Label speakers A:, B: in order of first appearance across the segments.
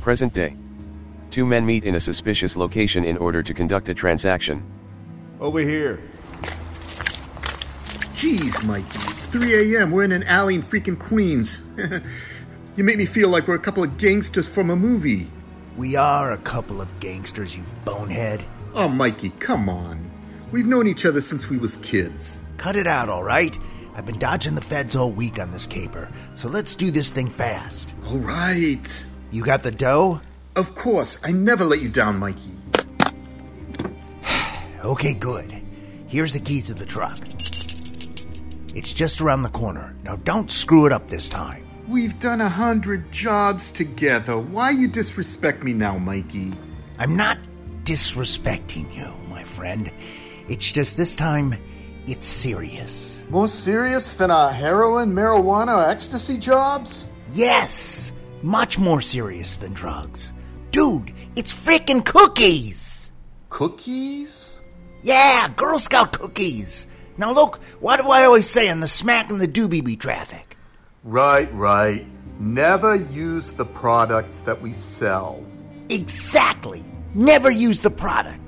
A: Present day. Two men meet in a suspicious location in order to conduct a transaction.
B: Over here.
C: Jeez, Mikey, it's 3 a.m. We're in an alley in freaking Queens. you make me feel like we're a couple of gangsters from a movie.
D: We are a couple of gangsters, you bonehead.
C: Oh, Mikey, come on. We've known each other since we was kids.
D: Cut it out, all right? I've been dodging the feds all week on this caper, so let's do this thing fast.
C: All right.
D: You got the dough?
C: Of course, I never let you down, Mikey.
D: Okay, good. Here's the keys to the truck. It's just around the corner. Now don't screw it up this time.
C: We've done a hundred jobs together. Why you disrespect me now, Mikey?
D: I'm not disrespecting you, my friend. It's just this time, it's serious.
C: More serious than our heroin, marijuana, or ecstasy jobs?
D: Yes! Much more serious than drugs. Dude, it's freaking cookies!
C: Cookies?
D: Yeah, Girl Scout cookies! Now look, why do I always say in the smack and the doobie bee traffic?
C: Right, right. Never use the products that we sell.
D: Exactly! Never use the product.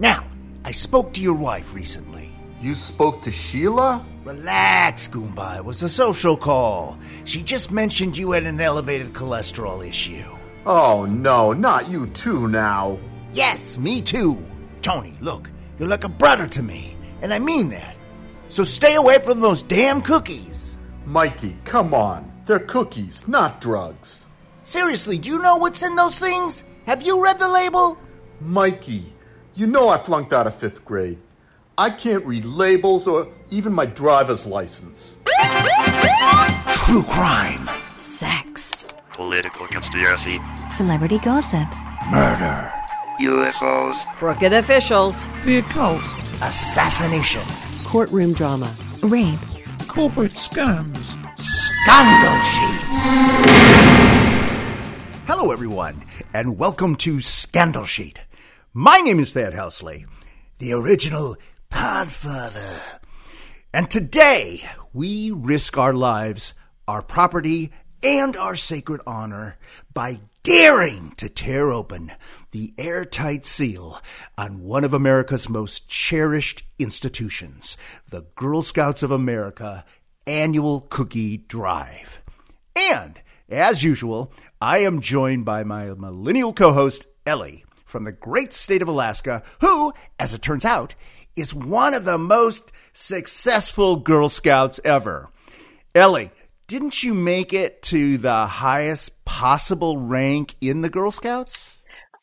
D: Now, I spoke to your wife recently.
C: You spoke to Sheila?
D: Relax, Goomba. It was a social call. She just mentioned you had an elevated cholesterol issue.
C: Oh, no, not you too now.
D: Yes, me too. Tony, look, you're like a brother to me, and I mean that. So stay away from those damn cookies.
C: Mikey, come on. They're cookies, not drugs.
D: Seriously, do you know what's in those things? Have you read the label?
C: Mikey, you know I flunked out of fifth grade. I can't read labels or even my driver's license.
D: True crime,
E: Sex.
F: Political conspiracy.
E: Celebrity gossip.
D: murder,
F: UFOs.
G: Crooked officials.
H: The occult,
D: assassination,
G: Courtroom drama.
E: Rape.
H: corporate scams.
D: scandal sheets. Hello, everyone, and welcome to Scandal Sheet. My name is Thad Housley, the original Podfather. And today, we risk our lives, our property, and our sacred honor by daring to tear open the airtight seal on one of America's most cherished institutions, the Girl Scouts of America annual cookie drive. And, as usual, I am joined by my millennial co host, Ellie, from the great state of Alaska, who, as it turns out, is one of the most successful Girl Scouts ever. Ellie, didn't you make it to the highest possible rank in the Girl Scouts?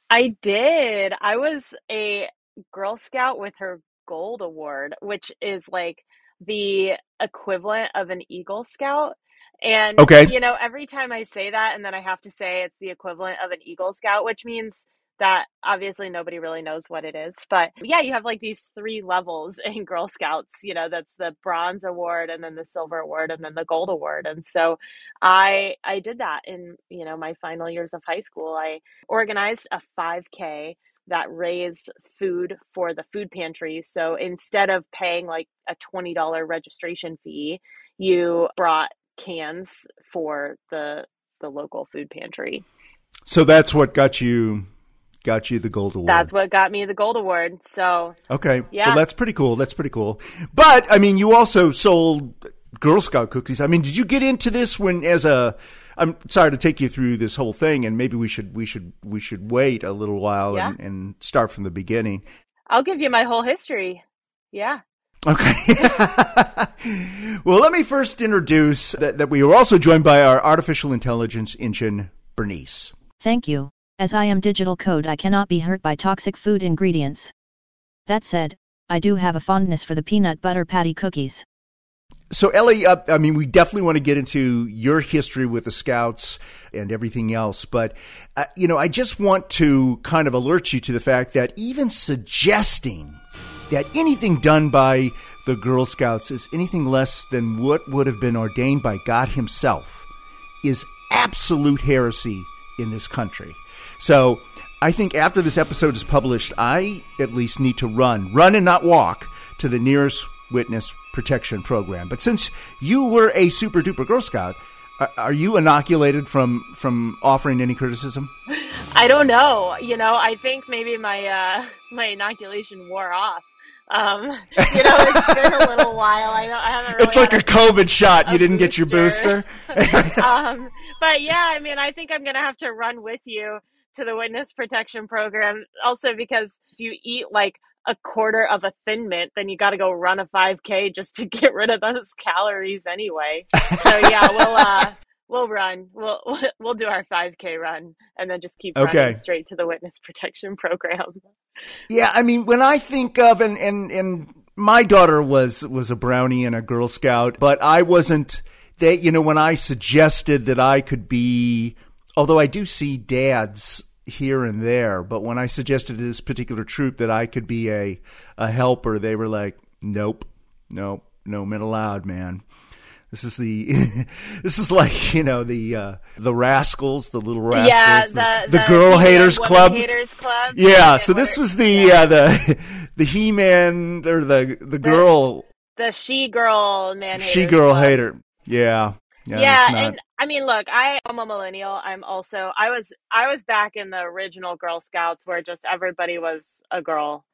I: I did. I was a Girl Scout with her Gold Award, which is like the equivalent of an Eagle Scout. And,
D: Okay.
I: you know, every time I say that, and then I have to say it's the equivalent of an Eagle Scout, which means that obviously nobody really knows what it is. But yeah, you have like these three levels in Girl Scouts. You know, that's the Bronze Award, and then the Silver Award, and then the Gold Award. And so I I did that in you know my final years of high school. I organized a 5K that raised food for the food pantry. So instead of paying like a $20 registration fee, you brought cans for the the local food pantry.
B: So that's what got you got you the gold award.
I: That's what got me the gold award. So
B: okay.
I: Yeah.
B: Well, that's pretty cool. That's pretty cool. But I mean, you also sold Girl Scout cookies. I mean, did you get into this when as a I'm sorry to take you through this whole thing, and maybe we should we should we should wait a little while and, and start from the beginning.
I: I'll give you my whole history. Yeah.
B: Okay. well, let me first introduce that, that we are also joined by our artificial intelligence engine, Bernice.
J: Thank you. As I am digital code, I cannot be hurt by toxic food ingredients. That said, I do have a fondness for the peanut butter patty cookies.
B: So, Ellie, uh, I mean, we definitely want to get into your history with the Scouts and everything else, but, uh, you know, I just want to kind of alert you to the fact that even suggesting that anything done by the Girl Scouts is anything less than what would have been ordained by God Himself is absolute heresy in this country. So, I think after this episode is published, I at least need to run, run and not walk to the nearest witness protection program. But since you were a super duper Girl Scout,
D: Are, you inoculated from from offering any criticism?
I: I don't know. You know, I think maybe my uh, my inoculation wore off. Um, you know, it's been a little while. I don't. I haven't. Really
D: it's like a COVID shot. You didn't
I: booster.
D: get your booster.
I: um, but yeah, I mean, I think I'm gonna have to run with you to the witness protection program. Also, because if you eat like a quarter of a thin mint, then you got to go run a 5K just to get rid of those calories anyway. So yeah, we'll uh, we'll run. We'll we'll do our 5K run and then just keep
D: Okay.
I: running straight to the witness protection program.
D: Yeah, I mean, when I think of and and and my daughter was was a brownie and a Girl Scout, but I wasn't. That you know, when I suggested that I could be, although I do see dads here and there, but when I suggested to this particular troop that I could be a a helper, they were like, "Nope, nope, no men allowed, man." This is the this is like you know the uh, the rascals, the little rascals,
I: yeah,
D: the,
I: the,
D: the girl
I: He-Man
D: haters club.
I: Haters club.
D: Yeah, so this was the
I: Yeah.
D: uh, the the He Man or the the girl
I: the she girl man.
D: she girl hater. Yeah, yeah,
I: yeah,
D: not-
I: and I mean, look, I am a millennial. I'm also I was I was back in the original Girl Scouts where just everybody was a girl,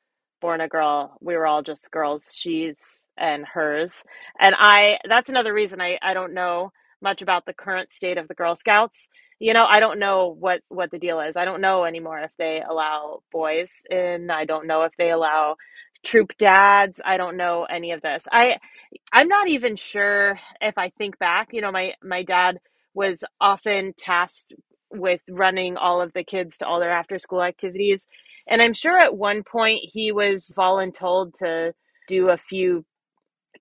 I: born a girl. We were all just girls, she's and hers. And I that's another reason I I don't know much about the current state of the Girl Scouts. You know, I don't know what what the deal is. I don't know anymore if they allow boys in. I don't know if they allow troop dads. I don't know any of this. I I'm not even sure if I think back, you know, my my dad was often tasked with running all of the kids to all their after school activities. And I'm sure at one point he was voluntold to do a few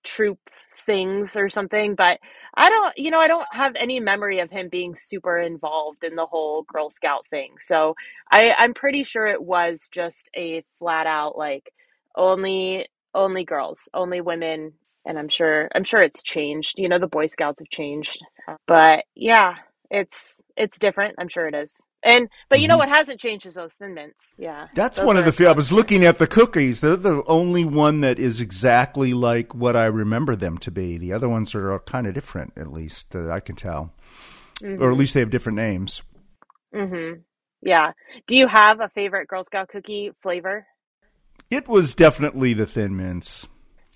I: troop things or something, but I don't, you know, I don't have any memory of him being super involved in the whole Girl Scout thing. So I, I'm pretty sure it was just a flat out like only only girls, only women, and I'm sure I'm sure it's changed. You know, the Boy Scouts have changed, but yeah, it's it's different. I'm sure it is. And but you know what hasn't changed is those thin mints. Yeah,
D: Mm-hmm. That's one of the few. I was looking at the cookies. They're the only one that is exactly like what I remember them to be. The other ones are kind of different, at least that I can tell, or at least they have different names.
I: Mm-hmm. Yeah. Do you have a favorite Girl Scout cookie flavor?
D: It was definitely the Thin Mints.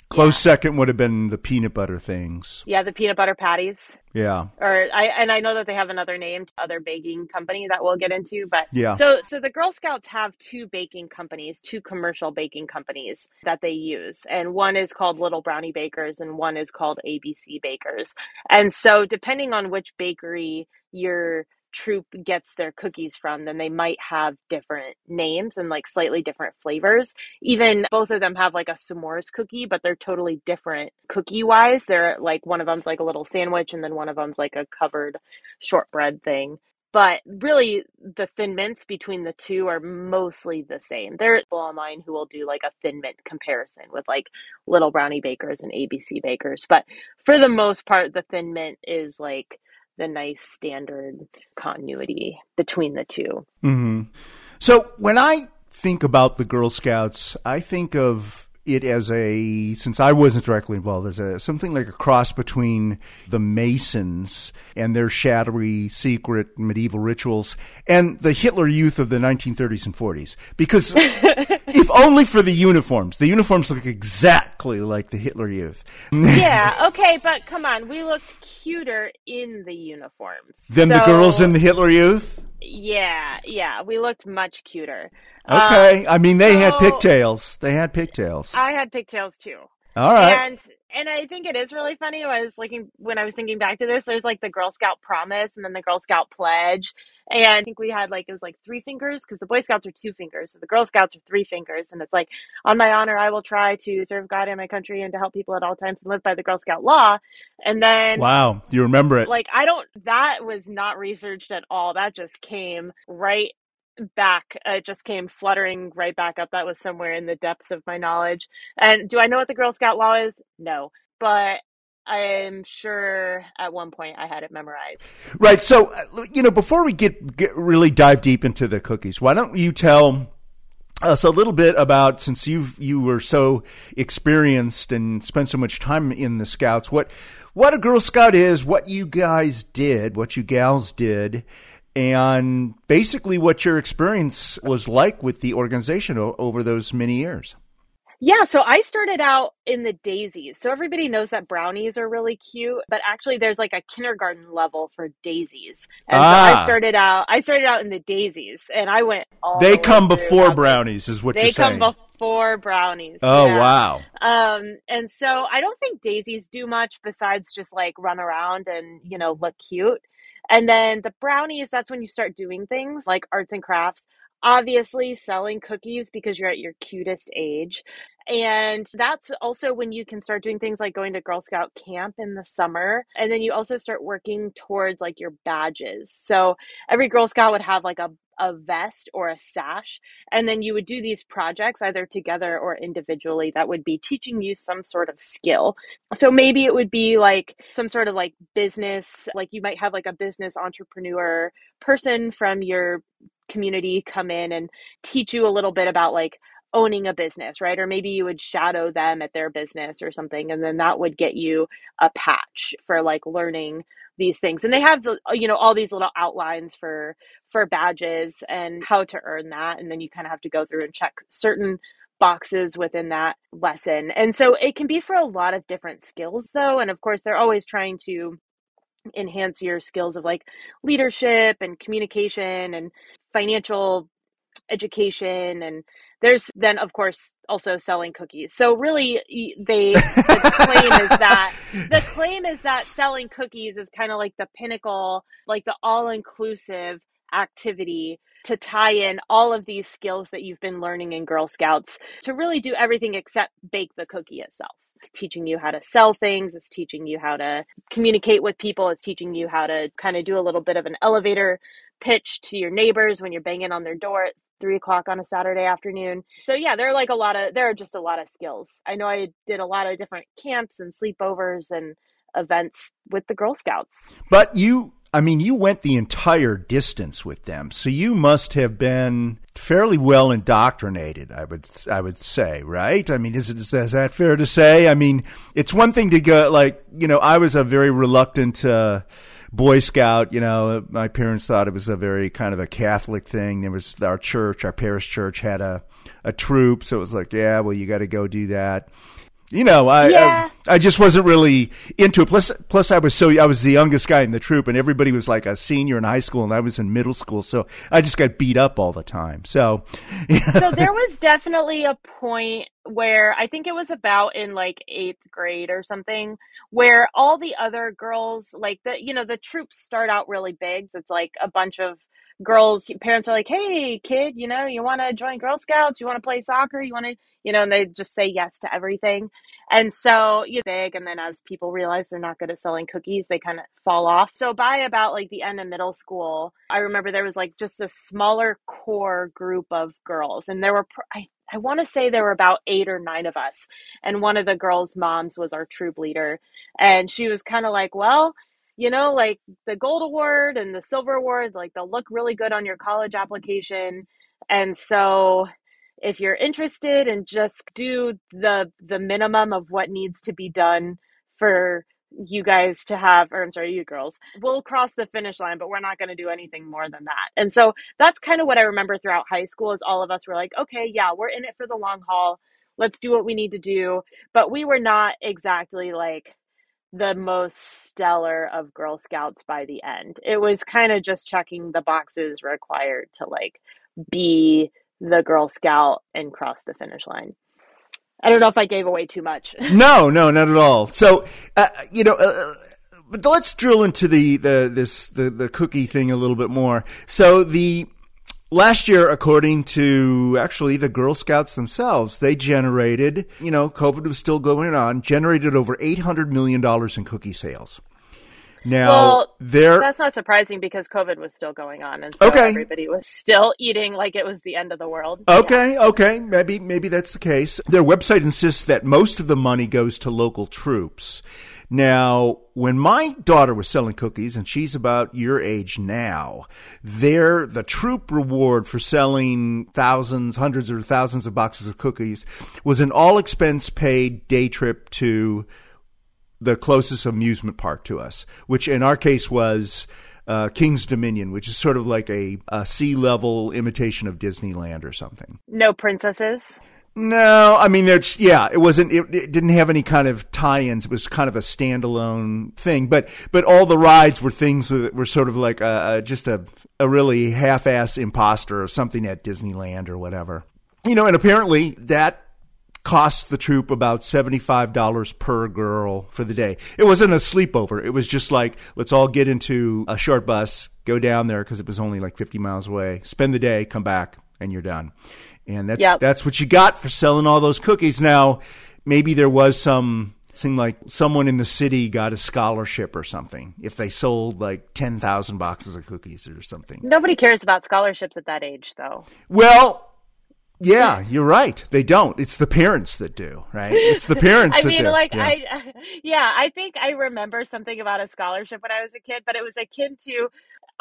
D: Close second would have been the peanut butter things.
I: Yeah, the peanut butter patties.
D: Yeah.
I: Or I and I know that they have another name, to other baking company that we'll get into. But
D: Yeah.
I: so so the Girl Scouts have two baking companies, two commercial baking companies that they use, and one is called Little Brownie Bakers, and one is called ABC Bakers. And so depending on which bakery your troop gets their cookies from, then they might have different names and like slightly different flavors. Even both of them have like a s'mores cookie, but they're totally different cookie wise. They're like one of them's like a little sandwich, and then one of them's like a covered shortbread thing. But really, the thin mints between the two are mostly the same. There are people online who will do like a thin mint comparison with like Little Brownie Bakers and ABC Bakers. But for the most part, the thin mint is like the nice standard continuity between the two.
D: hmm So when I think about the Girl Scouts, I think of it as a since I wasn't directly involved as a something like a cross between the Masons and their shadowy secret medieval rituals and the Hitler Youth of the 1930s and 40s because if only for the uniforms. The uniforms look exactly like the Hitler Youth.
I: Yeah, okay, but come on, we look cuter in the uniforms.
D: Than the girls in the Hitler Youth
I: Yeah, yeah, we looked much cuter.
D: okay
I: Um,
D: I mean they had pigtails they had pigtails
I: I had pigtails too.
D: all right
I: And and I think it is really funny. I was looking when I was thinking back to this. There's like the Girl Scout promise and then the Girl Scout pledge, and I think we had like it was like three fingers because the Boy Scouts are two fingers, so the Girl Scouts are three fingers, and it's like on my honor, I will try to serve God and my country and to help people at all times and live by the Girl Scout law. And then
D: wow you remember it
I: like I don't that was not researched at all. That just came right back. It just came fluttering right back up. That was somewhere in the depths of my knowledge. And do I know what the Girl Scout law is? No. But I'm sure at one point I had it memorized.
D: Right. So, uh, you know, before we get, get really dive deep into the cookies, why don't you tell us a little bit about since you you were so experienced and spent so much time in the Scouts, what what a Girl Scout is, what you guys did, what you gals did, and basically what your experience was like with the organization o- over those many years.
I: Yeah, so I started out in the daisies. So everybody knows that brownies are really cute, but actually there's like a kindergarten level for daisies. And ah. so I ah. started out I started out in the daisies and I went all
D: They the come before brownies is what
I: they
D: you're saying.
I: They come before brownies.
D: Oh yeah. wow.
I: Um and so I don't think daisies do much besides just like run around and, you know, look cute. And then the brownies, that's when you start doing things like arts and crafts obviously selling cookies because you're at your cutest age. And that's also when you can start doing things like going to Girl Scout camp in the summer. And then you also start working towards like your badges. So every Girl Scout would have like a a vest or a sash. And then you would do these projects either together or individually that would be teaching you some sort of skill. So maybe it would be like some sort of like business, like you might have like a business entrepreneur person from your community come in and teach you a little bit about like owning a business, right? Or maybe you would shadow them at their business or something, and then that would get you a patch for like learning these things. And they have the you know all these little outlines for for badges and how to earn that, and then you kind of have to go through and check certain boxes within that lesson. And so it can be for a lot of different skills though, and of course they're always trying to enhance your skills of like leadership and communication and financial education and there's then of course also selling cookies. So really they the claim is that the claim is that selling cookies is kind of like the pinnacle like the all-inclusive activity to tie in all of these skills that you've been learning in girl scouts to really do everything except bake the cookie itself. It's teaching you how to sell things it's teaching you how to communicate with people it's teaching you how to kind of do a little bit of an elevator pitch to your neighbors when you're banging on their door three o'clock on a Saturday afternoon. So yeah, there are like a lot of there are just a lot of skills. I know I did a lot of different camps and sleepovers and events with the Girl Scouts.
D: But you I mean, you went the entire distance with them, so you must have been fairly well indoctrinated. I would, I would say, right? I mean, is it is that fair to say? I mean, it's one thing to go like, you know, I was a very reluctant uh, Boy Scout. You know, my parents thought it was a very kind of a Catholic thing. There was our church, our parish church had a a troop, so it was like, yeah, well, you got to go do that you know, I, yeah. I, I just wasn't really into it. Plus, plus I was so I was the youngest guy in the troop, and everybody was like a senior in high school, and I was in middle school, so I just got beat up all the time. So,
I: yeah. so there was definitely a point where I think it was about in like eighth grade or something, where all the other girls, like the you know, the troops start out really big. So it's like a bunch of girls parents are like hey kid you know you want to join girl scouts you want to play soccer you want to you know and they just say yes to everything and so you big and then as people realize they're not good at selling cookies they kind of fall off so by about like the end of middle school i remember there was like just a smaller core group of girls and there were i I want to say there were about eight or nine of us. And one of the girls' moms was our troop leader. And she was kind of like, well, you know, like the gold award and the silver award, like they'll look really good on your college application. And so if you're interested and just do the the minimum of what needs to be done for you guys to have or I'm sorry, you girls, we'll cross the finish line, but we're not going to do anything more than that. And so that's kind of what I remember throughout high school is all of us were like, okay, yeah, we're in it for the long haul. Let's do what we need to do. But we were not exactly like the most stellar of Girl Scouts by the end. It was kind of just checking the boxes required to like be the Girl Scout and cross the finish line. I don't know if I gave away too much.
D: no, no, not at all. So, uh, you know, uh, but let's drill into the the this the the cookie thing a little bit more. So the last year, according to actually the Girl Scouts themselves, they generated, you know, COVID was still going on, generated over $800 million in cookie sales. Now, well,
I: that's not surprising because COVID was still going on, and so okay. everybody was still eating like it was the end of the world.
D: Okay, yeah. okay, maybe maybe that's the case. Their website insists that most of the money goes to local troops. Now, when my daughter was selling cookies, and she's about your age now, there the troop reward for selling thousands, hundreds or thousands of boxes of cookies was an all expense paid day trip to the closest amusement park to us, which in our case was uh, King's Dominion, which is sort of like a, a sea level imitation of Disneyland or something.
I: No princesses.
D: No, I mean, there's yeah, it wasn't. It, it, didn't have any kind of tie-ins. It was kind of a standalone thing. But but all the rides were things that were sort of like a, a, just a a really half-ass imposter or something at Disneyland or whatever. You know, and apparently that cost the troop about $75 per girl for the day. It wasn't a sleepover. It was just like, let's all get into a short bus, go down there because it was only like 50 miles away, spend the day, come back, and you're done. And that's, yep. that's what you got for selling all those cookies. Now, maybe there was some, seemed like someone in the city got a scholarship or something if they sold like 10,000 boxes of cookies or something.
I: Nobody cares about scholarships at that age, though.
D: Well, yeah, you're right. They don't. It's the parents that do, right? It's the parents I
I: mean,
D: do.
I: like yeah. I yeah, I think I remember something about a scholarship when I was a kid, but it was akin to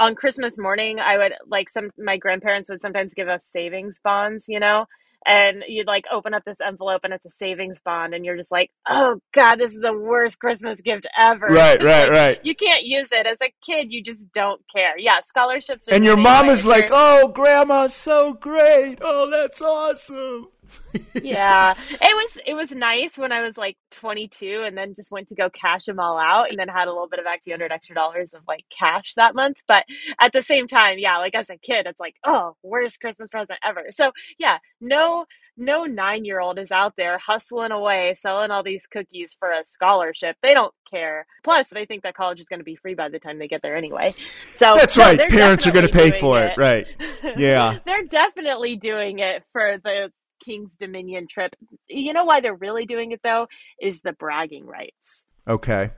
I: on Christmas morning, I would like some my grandparents would sometimes give us savings bonds, you know, and you'd like open up this envelope and it's a savings bond and you're just like oh god this is the worst christmas gift ever.
D: Right right right.
I: you can't use it. As a kid you just don't care. Yeah scholarships
D: and your mom is like oh grandma's so great. Oh that's awesome
I: yeah. It was it was nice when i was like 22 and then just went to go cash them all out and then had a little bit of like few hundred extra dollars of like cash that month. But at the same time yeah like as a kid it's like oh worst christmas present ever. So yeah no no nine year old is out there hustling away selling all these cookies for a scholarship. They don't care. Plus they think that college is going to be free by the time they get there anyway. So
D: that's
I: no,
D: right. parents are going to pay for it, it. Right. Yeah.
I: They're definitely doing it for the King's Dominion trip. You know why they're really doing it though? Is the bragging rights.
D: Okay.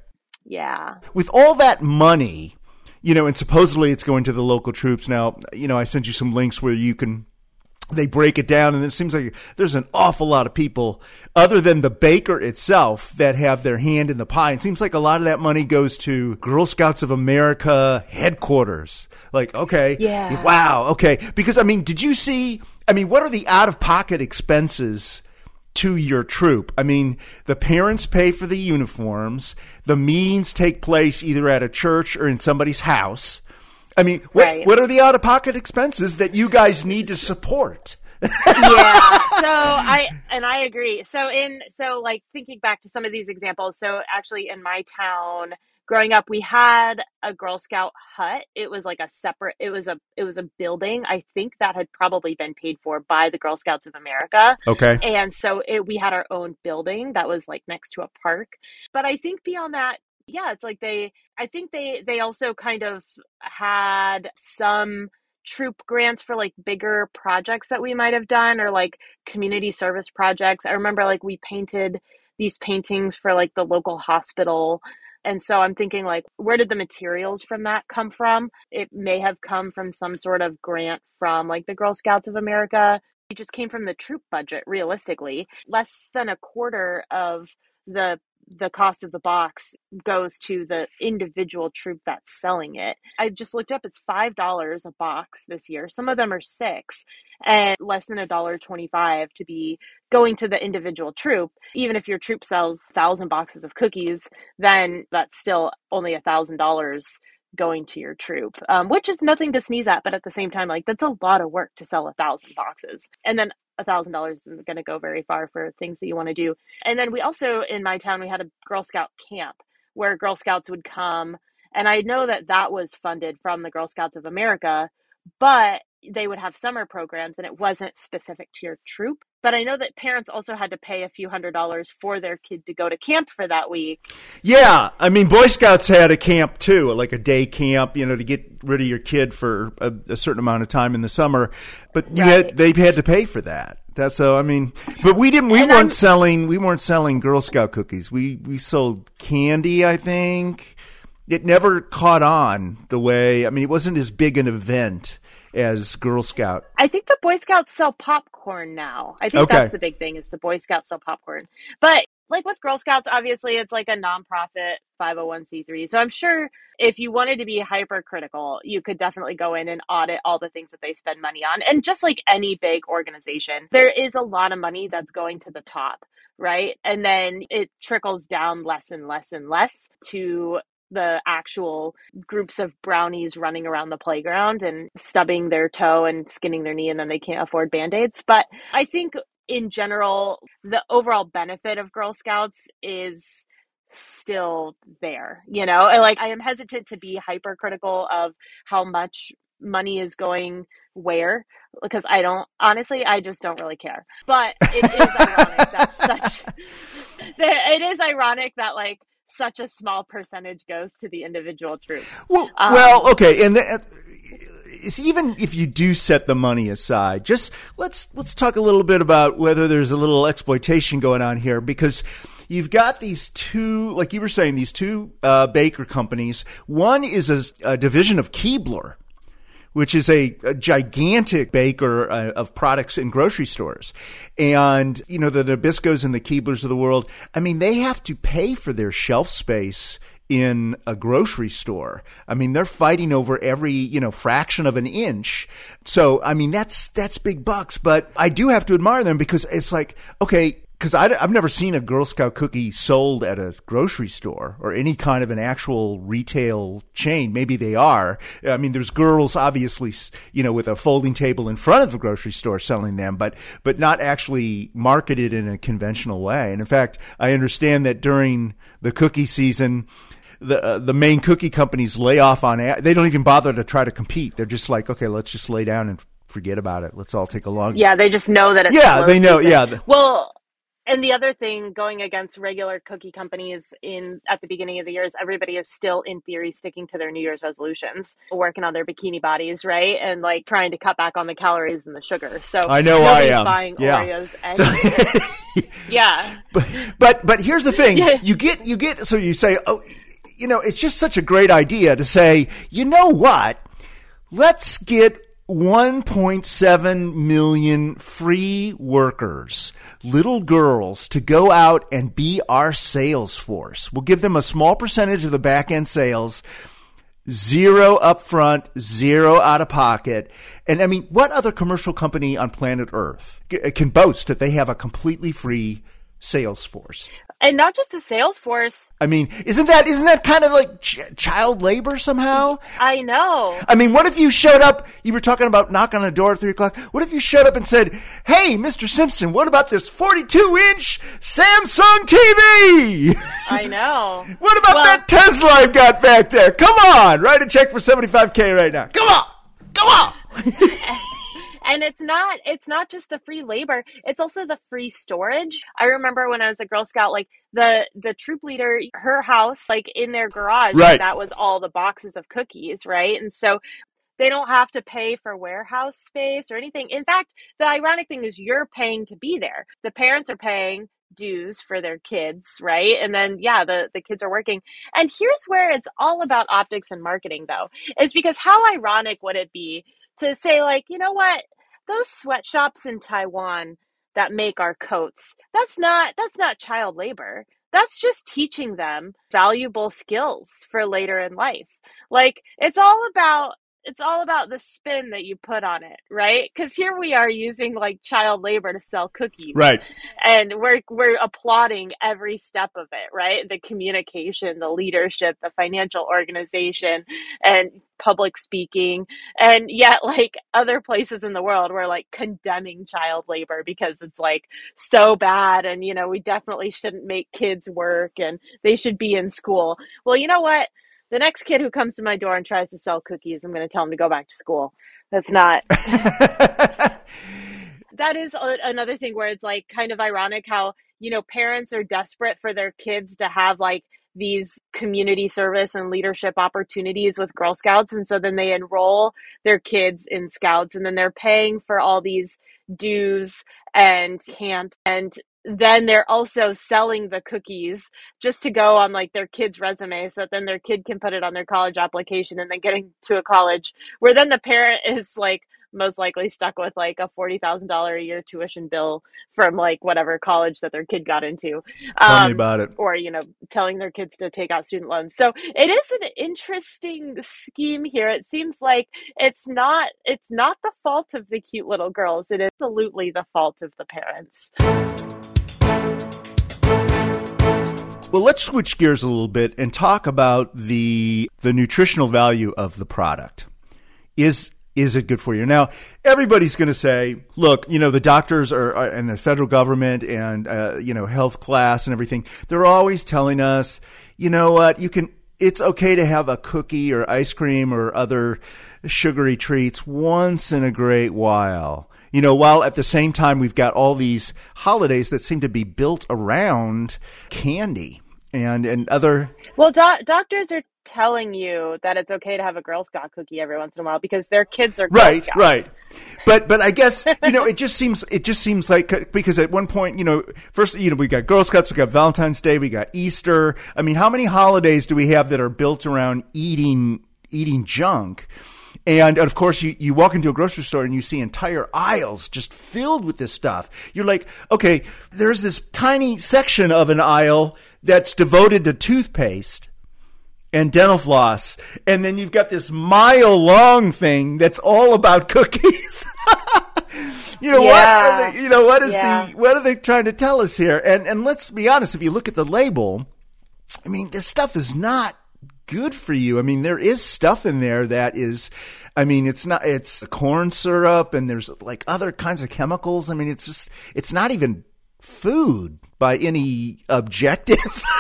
I: Yeah.
D: With all that money, you know, and supposedly it's going to the local troops. Now, you know, I sent you some links where you can they break it down and it seems like there's an awful lot of people other than the baker itself that have their hand in the pie. It seems like a lot of that money goes to Girl Scouts of America headquarters. Like, okay.
I: Yeah.
D: Wow. Okay. Because I mean, did you see I mean, what are the out of pocket expenses to your troop? I mean, the parents pay for the uniforms. The meetings take place either at a church or in somebody's house. I mean, what, right. what are the out of pocket expenses that you guys need to support?
I: yeah. So I and I agree. So in so like thinking back to some of these examples. So actually in my town, growing up we had a girl scout hut. It was like a separate it was a it was a building. I think that had probably been paid for by the girl scouts of america.
D: Okay.
I: And so it, we had our own building that was like next to a park. But i think beyond that yeah it's like they i think they they also kind of had some troop grants for like bigger projects that we might have done or like community service projects. I remember like we painted these paintings for like the local hospital and so I'm thinking, like, where did the materials from that come from? It may have come from some sort of grant from, like, the Girl Scouts of America. It just came from the troop budget, realistically. Less than a quarter of the the cost of the box goes to the individual troop that's selling it. I just looked up it's five dollars a box this year. Some of them are six and less than a dollar twenty five to be going to the individual troop. Even if your troop sells thousand boxes of cookies, then that's still only a thousand dollars going to your troop, um, which is nothing to sneeze at, but at the same time, like that's a lot of work to sell a thousand boxes. And then a thousand dollars isn't going to go very far for things that you want to do. And then we also in my town we had a Girl Scout camp where Girl Scouts would come, and I know that that was funded from the Girl Scouts of America, but they would have summer programs and it wasn't specific to your troop. But I know that parents also had to pay a few hundred dollars for their kid to go to camp for that week.
D: Yeah. I mean, Boy Scouts had a camp too, like a day camp, you know, to get rid of your kid for a, a certain amount of time in the summer. But you right. had, they had to pay for that. That's so. I mean, but we didn't. We and weren't I'm, selling. We weren't selling Girl Scout cookies. We we sold candy. I think it never caught on the way. I mean, it wasn't as big an event as Girl Scout.
I: I think the Boy Scouts sell popcorn now. I think okay. that's the big thing is the Boy Scouts sell popcorn. But like with Girl Scouts, obviously it's like a nonprofit 501c3. So I'm sure if you wanted to be hypercritical, you could definitely go in and audit all the things that they spend money on. And just like any big organization, there is a lot of money that's going to the top, right? And then it trickles down less and less and less to the actual groups of brownies running around the playground and stubbing their toe and skinning their knee and then they can't afford band-aids. But i think in general the overall benefit of girl scouts is still there you know? Like i am hesitant to be hypercritical of how much money is going where because i don't honestly i just don't really care. But it is ironic that such it is ironic that like such a small percentage goes to the individual troops.
D: Well, um, well okay, and the, even if you do set the money aside, just let's let's talk a little bit about whether there's a little exploitation going on here because you've got these two, like you were saying, these two uh, baker companies. One is a, a division of Keebler, which is a, a gigantic baker uh, of products in grocery stores. And, you know, the Nabiscos and the Keeblers of the world, I mean, they have to pay for their shelf space in a grocery store. I mean, they're fighting over every, you know, fraction of an inch. So, I mean, that's, that's big bucks, but I do have to admire them because it's like, okay, because I've never seen a Girl Scout cookie sold at a grocery store or any kind of an actual retail chain. Maybe they are. I mean, there's girls obviously, you know, with a folding table in front of the grocery store selling them, but but not actually marketed in a conventional way. And in fact, I understand that during the cookie season, the uh, the main cookie companies lay off on they don't even bother to try to compete. They're just like, okay, let's just lay down and forget about it. Let's all take a long.
I: Yeah, they just know that. it's
D: Yeah, they know. Season. Yeah.
I: Well, and the other thing going against regular cookie companies in at the beginning of the year is everybody is still in theory sticking to their new year's resolutions working on their bikini bodies right? And like trying to cut back on the calories and the sugar. So
D: i know i am.
I: buying yeah. oreos so, yeah.
D: But, but but here's the thing. Yeah. you get you get so you say oh you know it's just such a great idea to say you know what? Let's get 1.7 million free workers, little girls, to go out and be our sales force. We'll give them a small percentage of the back end sales, zero upfront, zero out of pocket. And I mean, what other commercial company on planet Earth can boast that they have a completely free sales force?
I: And not just the sales force.
D: I mean, isn't that isn't that kind of like ch- child labor somehow?
I: I know.
D: I mean, what if you showed up? You were talking about knocking on the door at three o'clock. What if you showed up and said, "Hey, Mister Simpson, what about this forty-two inch Samsung TV?"
I: I know.
D: what about well, that Tesla I've got back there? Come on, write a check for seventy-five k right now. Come on, come on.
I: and it's not it's not just the free labor it's also the free storage i remember when i was a girl scout like the the troop leader her house like in their garage
D: right.
I: that was all the boxes of cookies right and so they don't have to pay for warehouse space or anything in fact the ironic thing is you're paying to be there the parents are paying dues for their kids, right? And then yeah, the the kids are working. And here's where it's all about optics and marketing though. Is because how ironic would it be to say like, you know what? those sweatshops in Taiwan that make our coats, that's not that's not child labor. That's just teaching them valuable skills for later in life. Like it's all about it's all about the spin that you put on it, right? Because here we are using like child labor to sell cookies,
D: right?
I: And we're we're applauding every step of it, right? The communication, the leadership, the financial organization, and public speaking, and yet like other places in the world, we're like condemning child labor because it's like so bad, and you know we definitely shouldn't make kids work, and they should be in school. Well, you know what? The next kid who comes to my door and tries to sell cookies, I'm going to tell him to go back to school. That's not. that is another thing where it's like kind of ironic how, you know, parents are desperate for their kids to have like these community service and leadership opportunities with Girl Scouts. And so then they enroll their kids in Scouts and then they're paying for all these dues and camps and then they're also selling the cookies just to go on like their kid's resume so that then their kid can put it on their college application and then getting to a college where then the parent is like most likely stuck with like a $40,000 a year tuition bill from like whatever college that their kid got into.
D: Tell
I: Um,
D: me about it.
I: or, you know, telling their kids to take out student loans. So it is an interesting scheme here. It seems like it's not it's not the fault of the cute little girls. It is absolutely the fault of the parents.
D: Well, let's switch gears a little bit and talk about the the nutritional value of the product. Is is it good for you? Now, everybody's going to say, look, you know, the doctors are, are and the federal government and uh, you know, health class and everything. They're always telling us, you know what, you can it's okay to have a cookie or ice cream or other sugary treats once in a great while. You know, while at the same time we've got all these holidays that seem to be built around candy and and other
I: Well, doc- doctors are telling you that it's okay to have a Girl Scout cookie every once in a while because their kids are Girl
D: right
I: Scouts.
D: right. But but i guess you know it just seems it just seems like because at one point you know first you know we got girl scouts we got valentine's day we got easter. I mean how many holidays do we have that are built around eating eating junk and of course, you, you walk into a grocery store and you see entire aisles just filled with this stuff. You're like, okay, there's this tiny section of an aisle that's devoted to toothpaste and dental floss. And then you've got this mile long thing that's all about cookies. you know what
I: Yeah.
D: are they, you know what is
I: Yeah.
D: the what are they trying to tell us here? And and let's be honest, if you look at the label, I mean, this stuff is not good for you. I mean, there is stuff in there that is, I mean, it's not, it's corn syrup and there's like other kinds of chemicals. I mean, it's just, it's not even food by any objective.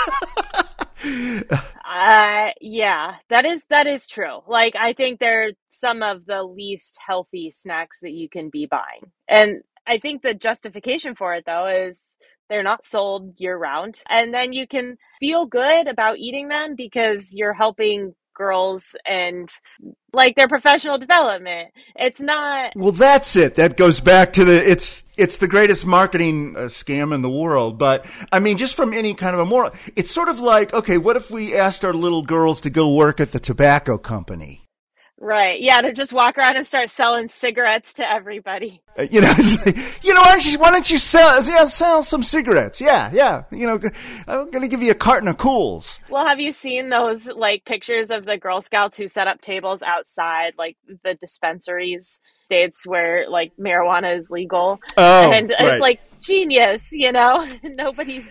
I: Uh, yeah, that is that is true. Like, I think they're some of the least healthy snacks that you can be buying, and I think the justification for it though is they're not sold year round, and then you can feel good about eating them because you're helping girls and like their professional development. It's not
D: well, that's it. That goes back to the, it's, it's the greatest marketing uh, scam in the world. But I mean, just from any kind of a moral, it's sort of like, okay, what if we asked our little girls to go work at the tobacco company?
I: Right. Yeah, to just walk around and start selling cigarettes to everybody.
D: Uh, You know, it's like, you know, why don't you, why don't you sell, yeah, sell some cigarettes? Yeah, yeah. You know, I'm going to give you a carton of Kools.
I: Well, have you seen those like pictures of the Girl Scouts who set up tables outside like the dispensaries states where like marijuana is legal?
D: Oh,
I: and
D: right.
I: it's like genius, you know? nobody's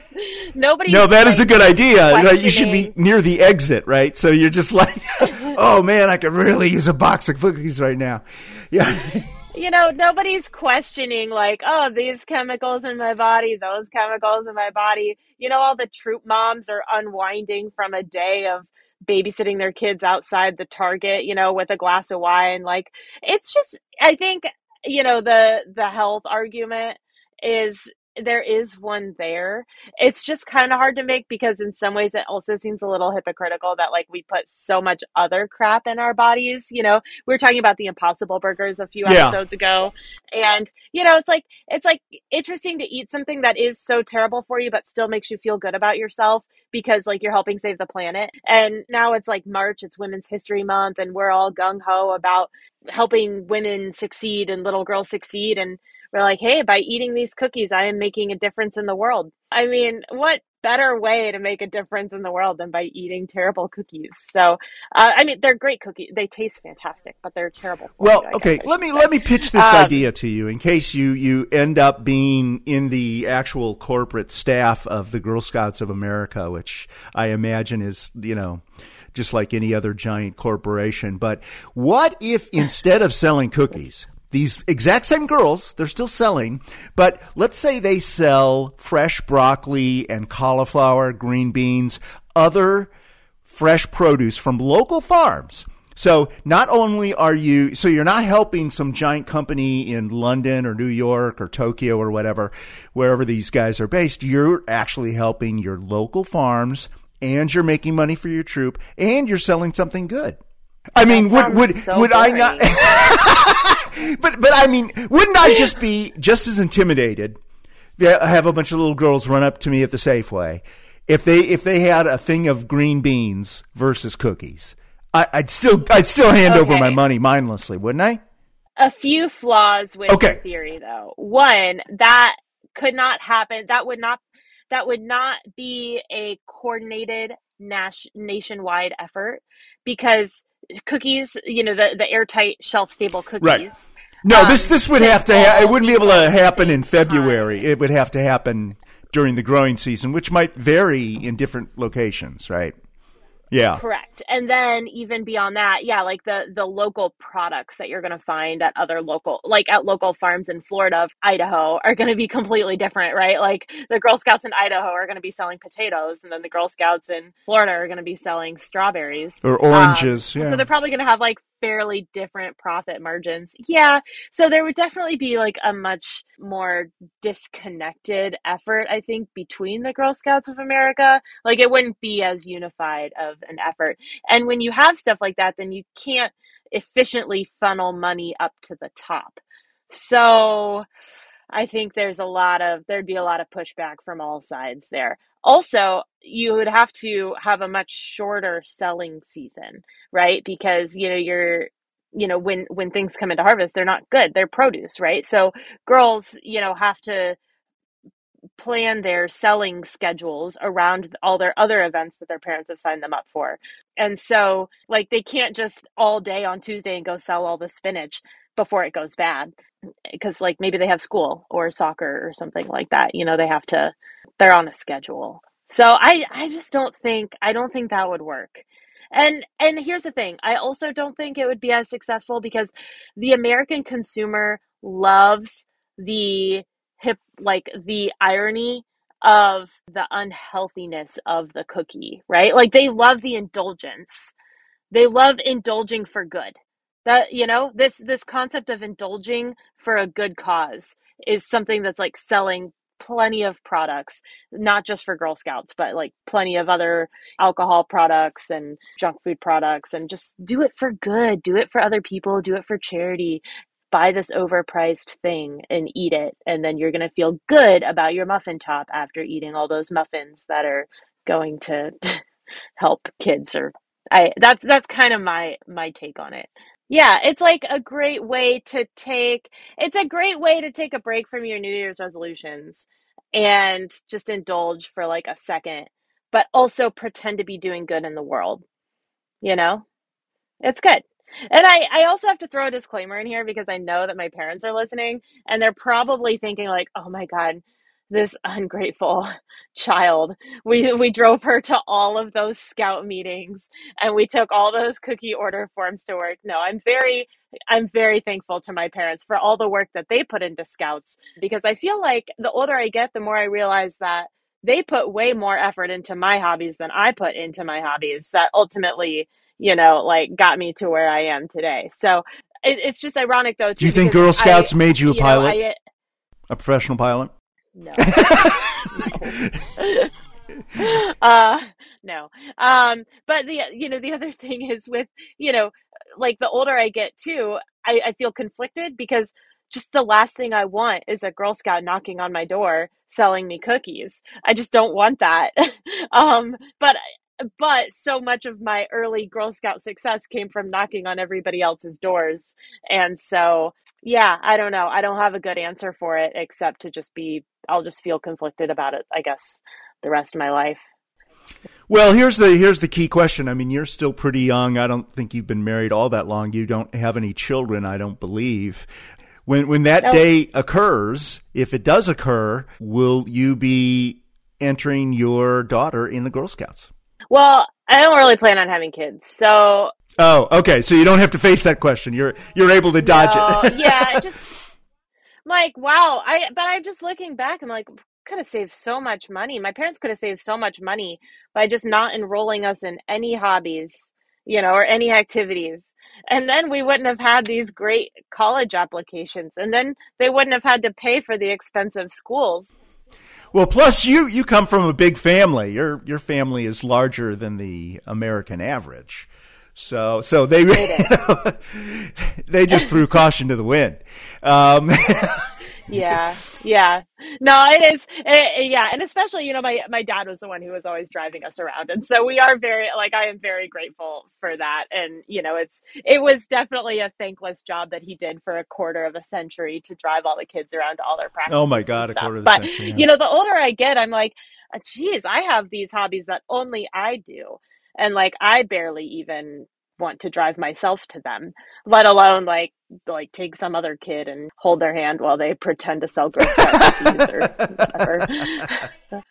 I: nobody's
D: No, that is
I: like,
D: a good idea. You should be near the exit, right? So you're just like, oh man, I could really use a box of cookies right now. Yeah.
I: you know, nobody's questioning like, oh, these chemicals in my body, those chemicals in my body. You know, all the troop moms are unwinding from a day of babysitting their kids outside the Target, you know, with a glass of wine. Like, it's just, I think, you know, the the health argument is there is one there. It's just kind of hard to make because in some ways it also seems a little hypocritical that like we put so much other crap in our bodies, you know. We were talking about the impossible burgers a few
D: Yeah.
I: episodes ago and you know, it's like it's like interesting to eat something that is so terrible for you but still makes you feel good about yourself because like you're helping save the planet. And now it's like March, it's Women's History Month and we're all gung ho about helping women succeed and little girls succeed and we're like, hey, by eating these cookies, I am making a difference in the world. I mean, what better way to make a difference in the world than by eating terrible cookies? So, uh, I mean, they're great cookies. They taste fantastic, but they're terrible. For
D: Well,
I: you,
D: okay. Let me
I: say.
D: let me pitch this
I: Um,
D: idea to you in case you you end up being in the actual corporate staff of the Girl Scouts of America, which I imagine is you know just like any other giant corporation. But what if instead of selling cookies? These exact same girls, they're still selling, but let's say they sell fresh broccoli and cauliflower, green beans, other fresh produce from local farms. So not only are you, so you're not helping some giant company in London or New York or Tokyo or whatever, wherever these guys are based, you're actually helping your local farms and you're making money for your troop and you're selling something good. I mean, would, would,
I: so
D: would I not, but, but I mean, wouldn't I just be just as intimidated? Yeah, have a bunch of little girls run up to me at the Safeway. If they if they had a thing of green beans versus cookies, I, I'd still I'd still hand over my money mindlessly, wouldn't I?
I: a few flaws with
D: Okay.
I: the theory though. One, that could not happen. That would not that would not be a coordinated nas- nationwide effort because cookies, you know, the the airtight shelf stable cookies.
D: Right. No, this
I: um,
D: this would have to. Ha- it wouldn't be able to happen in February. It would have to happen during the growing season, which might vary in different locations. Right. Yeah.
I: Correct. And then even beyond that, yeah, like the the local products that you're going to find at other local like at local farms in Florida, Idaho are going to be completely different, right? Like the Girl Scouts in Idaho are going to be selling potatoes and then the Girl Scouts in Florida are going to be selling strawberries
D: Or oranges.
I: Um,
D: yeah.
I: So they're probably going to have like fairly different profit margins. Yeah. So there would definitely be like a much more disconnected effort, I think, between the Girl Scouts of America. Like it wouldn't be as unified of an effort. And when you have stuff like that, then you can't efficiently funnel money up to the top. So I think there's a lot of there'd be a lot of pushback from all sides there. Also, you would have to have a much shorter selling season, right? Because you know you're you know when when things come into harvest, they're not good. They're produce, right? So girls, you know, have to plan their selling schedules around all their other events that their parents have signed them up for. And so, like, they can't just all day on Tuesday and go sell all the spinach before it goes bad because, like, maybe they have school or soccer or something like that. You know, they have to, they're on a schedule. So I, I just don't think, I don't think that would work. And and here's the thing, I also don't think it would be as successful because the American consumer loves the hip like the irony of the unhealthiness of the cookie, right? Like they love the indulgence. They love indulging for good. That you know, this this concept of indulging for a good cause is something that's like selling plenty of products, not just for Girl Scouts, but like plenty of other alcohol products and junk food products and just do it for good, do it for other people, do it for charity buy this overpriced thing and eat it and then you're going to feel good about your muffin top after eating all those muffins that are going to help kids or I that's that's kind of my my take on it. Yeah, it's like a great way to take it's a great way to take a break from your New Year's resolutions and just indulge for like a second, but also pretend to be doing good in the world. You know? It's good. And I, I also have to throw a disclaimer in here because I know that my parents are listening and they're probably thinking like, oh my God, this ungrateful child. We we drove her to all of those scout meetings and we took all those cookie order forms to work. No, I'm very I'm very thankful to my parents for all the work that they put into scouts because I feel like the older I get, the more I realize that they put way more effort into my hobbies than I put into my hobbies that ultimately you know, like got me to where I am today. So it, it's just ironic though. Too,
D: Do you think Girl Scouts
I: I,
D: made you a
I: know,
D: pilot?
I: I-
D: A professional pilot?
I: no. uh no um but the you know the other thing is with you know like the older i get too i, I feel conflicted because just the last thing i want is a girl scout knocking on my door selling me cookies i just don't want that um but but so much of my early girl scout success came from knocking on everybody else's doors and so yeah i don't know i don't have a good answer for it except to just be i'll just feel conflicted about it i guess the rest of my life
D: Well, here's the here's the key question. I mean, you're still pretty young. I don't think you've been married all that long. You don't have any children, I don't believe. When when that
I: No.
D: day occurs, if it does occur, will you be entering your daughter in the Girl Scouts?
I: well i don't really plan on having kids so
D: Oh, okay. So you don't have to face that question. You're you're able to dodge
I: no,
D: it.
I: yeah just like wow i but i'm just looking back i'm like could have saved so much money my parents could have saved so much money by just not enrolling us in any hobbies you know or any activities and then we wouldn't have had these great college applications and then they wouldn't have had to pay for the expensive schools
D: Well, plus you you come from a big family. Your your family is larger than the American average. So so they you know, they just threw caution to the wind. Um,
I: yeah, yeah. No, it is. It, yeah, and especially you know my my dad was the one who was always driving us around, and so we are very like I am very grateful for that. And you know, it's it was definitely a thankless job that he did for a quarter of a century to drive all the kids around to all their practices.
D: Oh my god, a quarter of a
I: But
D: century. yeah.
I: you know, the older I get, I'm like, geez, I have these hobbies that only I do, and like I barely even want to drive myself to them, let alone like like take some other kid and hold their hand while they pretend to sell Girl Scout cookies or whatever.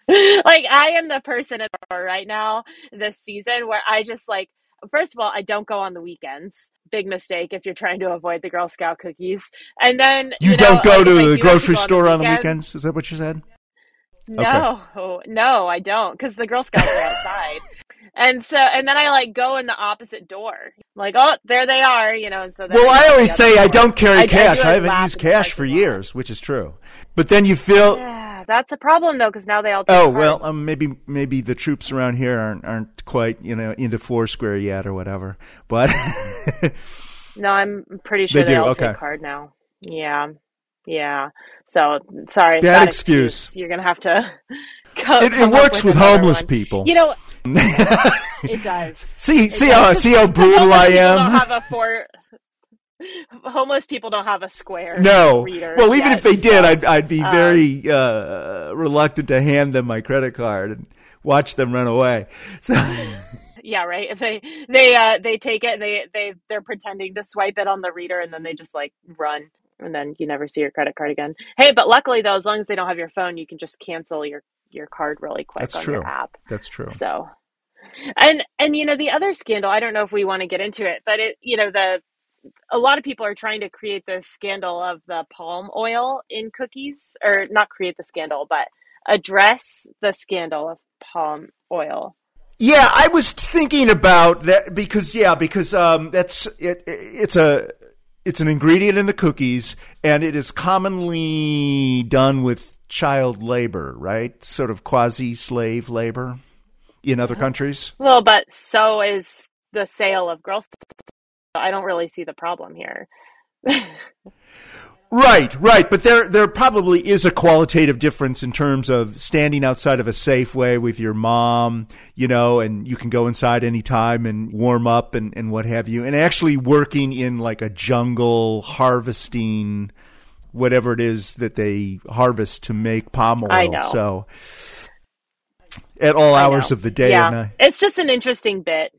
I: like I am the person at the store right now this season where I just like first of all I don't go on the weekends. Big mistake if you're trying to avoid the Girl Scout cookies. And then
D: you,
I: know,
D: don't go
I: like,
D: to the grocery
I: go
D: store on the
I: weekends-
D: weekends. Is that what you said?
I: no, no, I don't, because the Girl Scouts are outside. And so, and then I like go in the opposite door, like, oh, there they are, you know. And so,
D: Well, I always say I don't carry
I: I- I
D: cash. I,
I: a
D: haven't used cash for years, which is true. But then you feel,
I: Yeah, that's a problem though, because now they all. Take
D: oh well, um, maybe maybe the troops around here aren't aren't quite you know into Foursquare yet or whatever. But
I: No, I'm pretty sure
D: They
I: they,
D: do,
I: all
D: okay.
I: take card now. Yeah, yeah. So sorry,
D: Bad
I: bad
D: excuse.
I: You're gonna have to. Go,
D: it, it works with
I: another
D: homeless
I: one.
D: people.
I: You know, it does.
D: see
I: It
D: see
I: does.
D: how see how
I: Because
D: brutal I
I: homeless people Don't
D: am.
I: have a four. Homeless people don't have a square.
D: No.
I: reader
D: Well, even
I: yet,
D: if they did, I'd I'd be
I: um,
D: very uh, reluctant to hand them my credit card and watch them run away. So
I: yeah, right. If they they uh they take it and they they they're pretending to swipe it on the reader and then they just like run and then you never see your credit card again. Hey, but luckily though, as long as they don't have your phone, you can just cancel your your card really quick
D: That's
I: on
D: true.
I: your app.
D: that's true.
I: So, and and you know the other scandal. I don't know if we want to get into it, but it you know the a lot of people are trying to create this scandal of the palm oil in cookies, or not create the scandal, but address the scandal of palm oil.
D: Yeah, I was thinking about that because yeah, because um, that's it, it's a it's an ingredient in the cookies, and it is commonly done with child labor, right? Sort of quasi slave labor in other countries.
I: Well, but so is the sale of girls. I don't really see the problem here.
D: Right, right, but there there probably is a qualitative difference in terms of standing outside of a Safeway with your mom, you know, and you can go inside anytime and warm up and, and what have you, and actually working in like a jungle harvesting whatever it is that they harvest to make palm oil.
I: I.
D: So at all
I: I
D: hours
I: know.
D: of the day
I: yeah,
D: and night.
I: it's just an interesting bit,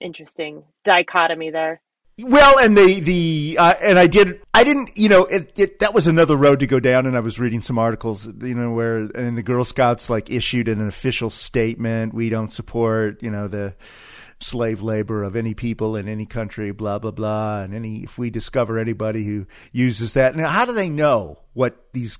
I: interesting dichotomy there.
D: Well, and the the uh, and I did I didn't you know it, it that was another road to go down, and I was reading some articles you know where and the Girl Scouts like issued an official statement: we don't support you know the slave labor of any people in any country, blah blah blah, and any if we discover anybody who uses that, now how do they know what these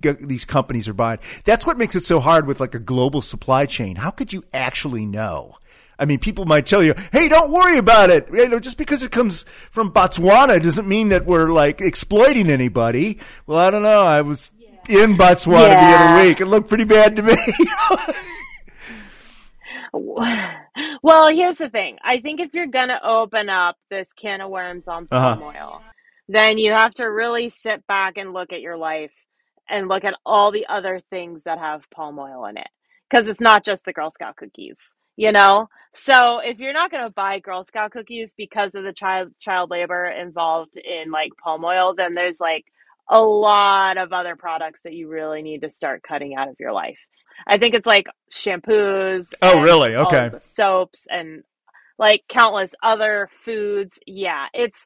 D: these companies are buying? That's what makes it so hard with like a global supply chain. How could you actually know? I mean, people might tell you, "Hey, don't worry about it." You know, just because it comes from Botswana doesn't mean that we're like exploiting anybody. Well, I don't know. I was in Botswana the other week. It looked pretty bad to me.
I: Well, here's the thing. I think if you're gonna open up this can of worms on palm
D: Uh-huh.
I: oil, then you have to really sit back and look at your life and look at all the other things that have palm oil in it. Because it's not just the Girl Scout cookies, you know? So if you're not gonna buy Girl Scout cookies because of the child child labor involved in like palm oil, then there's like a lot of other products that you really need to start cutting out of your life. I think it's like shampoos.
D: Oh, really? Okay.
I: soaps and like countless other foods. Yeah, it's,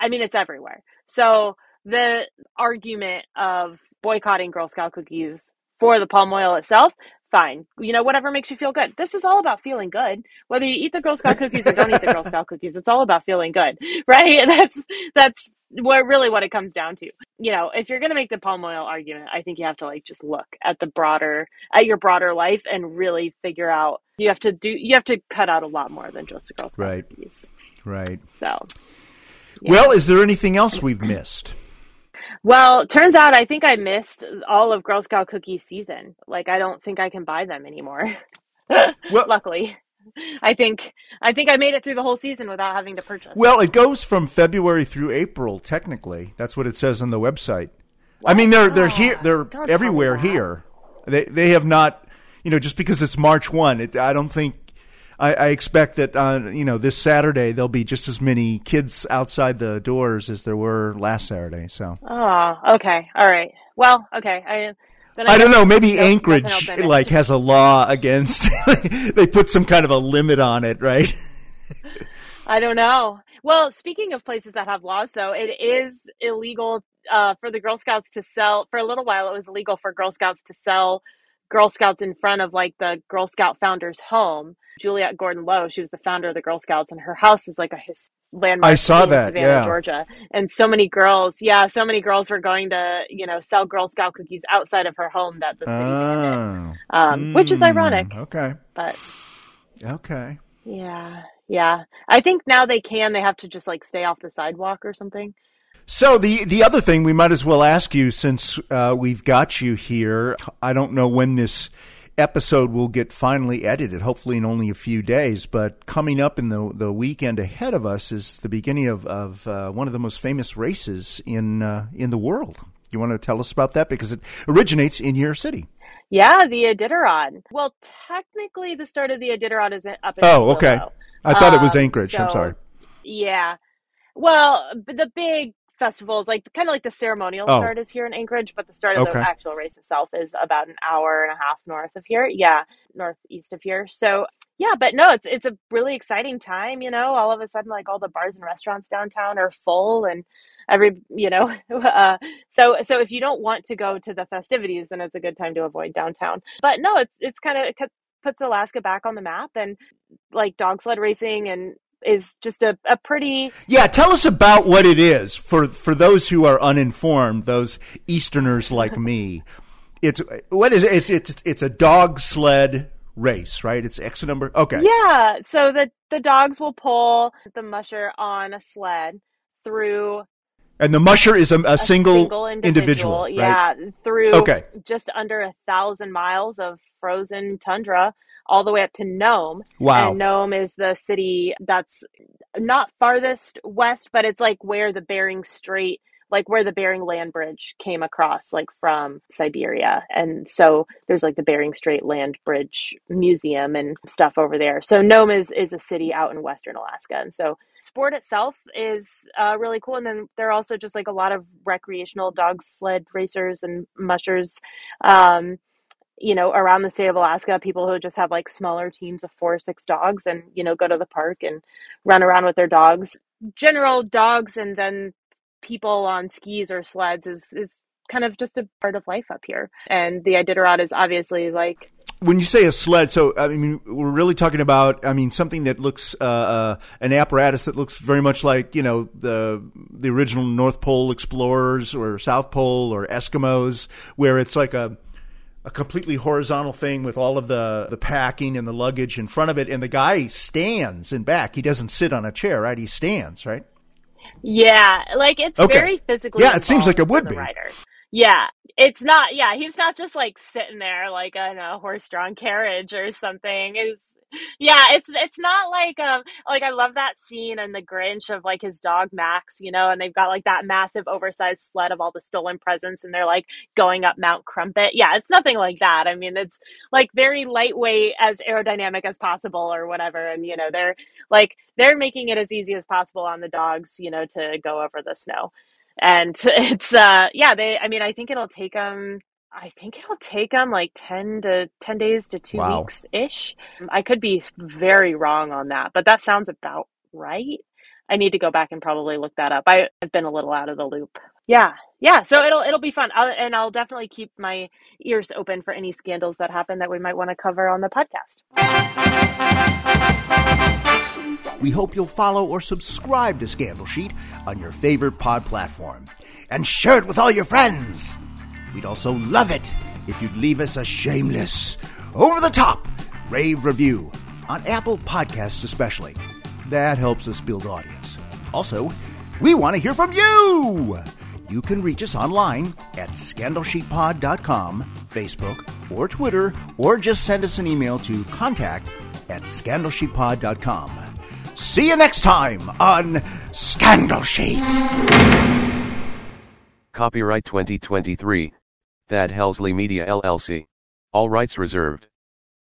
I: I mean, it's everywhere. So the argument of boycotting Girl Scout cookies for the palm oil itself, fine. You know, whatever makes you feel good. This is all about feeling good. Whether you eat the Girl Scout cookies or don't eat the Girl Scout cookies, it's all about feeling good, right? That's, that's what really what it comes down to. You know, if you're going to make the palm oil argument, I think you have to like just look at the broader, at your broader life and really figure out, you have to do, you have to cut out a lot more than just the Girl Scout
D: Right.
I: cookies.
D: right.
I: So. yeah.
D: Well, is there anything else we've missed?
I: Well, turns out I think I missed all of Girl Scout cookie season. Like I don't think I can buy them anymore.
D: Well-
I: Luckily. I think I think I made it through the whole season without having to purchase.
D: Well, it goes from February through April. Technically, that's what it says on the website. I mean, they're they're here. They're
I: don't
D: everywhere here. They they have not. You know, just because it's March one, it, I don't think. I, I expect that on you know this Saturday there'll be just as many kids outside the doors as there were last Saturday. So
I: Oh, okay, all right. Well, okay. I then
D: I don't know. Maybe
I: else
D: Anchorage like has a law against. they put some kind of a limit on it, right?
I: I don't know. Well, speaking of places that have laws, though, it is illegal uh, for the Girl Scouts to sell. For a little while, it was illegal for Girl Scouts to sell Girl Scouts in front of like the Girl Scout founder's home. Juliette Gordon Low, she was the founder of the Girl Scouts, and her house is like a his landmark.
D: I saw
I: in
D: that,
I: Savannah,
D: yeah.
I: Georgia. And so many girls, yeah, so many girls were going to you know sell Girl Scout cookies outside of her home that the city
D: Oh,
I: um, which is
D: Hmm,
I: ironic.
D: Okay,
I: But
D: okay.
I: yeah, yeah, I think now they can. They have to just like stay off the sidewalk or something.
D: So the the other thing we might as well ask you since uh, we've got you here. I don't know when this episode will get finally edited. Hopefully in only a few days. But coming up in the the weekend ahead of us is the beginning of of uh, one of the most famous races in uh, in the world. You want to tell us about that because it originates in your city.
I: Yeah, the Iditarod. Well, technically, the start of the Iditarod is up in
D: Oh, okay. I thought it was
I: Um,
D: Anchorage. I'm sorry.
I: Yeah. Well, the big festivals, like kind of like the ceremonial
D: Oh.
I: start is here in Anchorage, but the start of
D: Okay.
I: the actual race itself is about an hour and a half north of here. Yeah, northeast of here. So yeah, but no, it's it's a really exciting time. You know, all of a sudden, like all the bars and restaurants downtown are full, and every you know, uh, so so if you don't want to go to the festivities, then it's a good time to avoid downtown. But no, it's it's kind of it puts Alaska back on the map, and like dog sled racing and is just a, a pretty
D: Yeah, tell us about what it is for for those who are uninformed, those Easterners like me. It's what is it? It's it's it's a dog sled race, right? It's X number. Okay.
I: Yeah, so the the dogs will pull the musher on a sled through
D: And the musher is a, a,
I: a
D: single, individual, right?
I: yeah, through
D: Okay.
I: just under a thousand miles of frozen tundra, all the way up to Nome.
D: Wow.
I: And Nome is the city that's not farthest west, but it's like where the Bering Strait, like where the Bering Land Bridge came across, like from Siberia. And so there's like the Bering Strait Land Bridge Museum and stuff over there. So Nome is is a city out in western Alaska, and so sport itself is uh, really cool. And then there are also just like a lot of recreational dog sled racers and mushers. Um, you know, around the state of Alaska, people who just have like smaller teams of four or six dogs and, you know, go to the park and run around with their dogs. General dogs and then people on skis or sleds is, is kind of just a part of life up here. And the Iditarod is obviously like
D: When you say a sled, so I mean we're really talking about I mean something that looks uh, uh, an apparatus that looks very much like you know the the original North Pole explorers or South Pole or Eskimos, where it's like a a completely horizontal thing with all of the the packing and the luggage in front of it, and the guy stands in back. He doesn't sit on a chair, right? He stands, right?
I: Yeah, like it's
D: Okay.
I: very physically.
D: Yeah, it seems like it would be.
I: Rider. Yeah, it's not. Yeah, he's not just like sitting there like in a horse-drawn carriage or something. It's yeah, it's it's not like um like I love that scene and The Grinch of like his dog Max, you know, and they've got like that massive oversized sled of all the stolen presents, and they're like going up Mount Crumpet. Yeah, it's nothing like that. I mean, it's like very lightweight, as aerodynamic as possible, or whatever. And you know, they're like they're making it as easy as possible on the dogs, you know, to go over the snow. And it's uh yeah, they I mean, I think it'll take them I think it'll take them like 10 to 10 days to 2
D: Wow.
I: weeks ish. I could be very wrong on that, but that sounds about right. I need to go back and probably look that up. I, I've been a little out of the loop. Yeah. Yeah, so it'll it'll be fun. I'll, and I'll definitely keep my ears open for any scandals that happen that we might want to cover on the podcast.
K: We hope you'll follow or subscribe to Scandal Sheet on your favorite pod platform. And share it with all your friends. We'd also love it if you'd leave us a shameless, over the top rave review on Apple Podcasts, especially. That helps us build audience. Also, we want to hear from you. You can reach us online at scandalsheetpod.com, Facebook, or Twitter, or just send us an email to contact at scandalsheetpod.com. See you next time on Scandal Sheet.
A: Copyright 2023, Thad Helsley Media LLC. All rights reserved.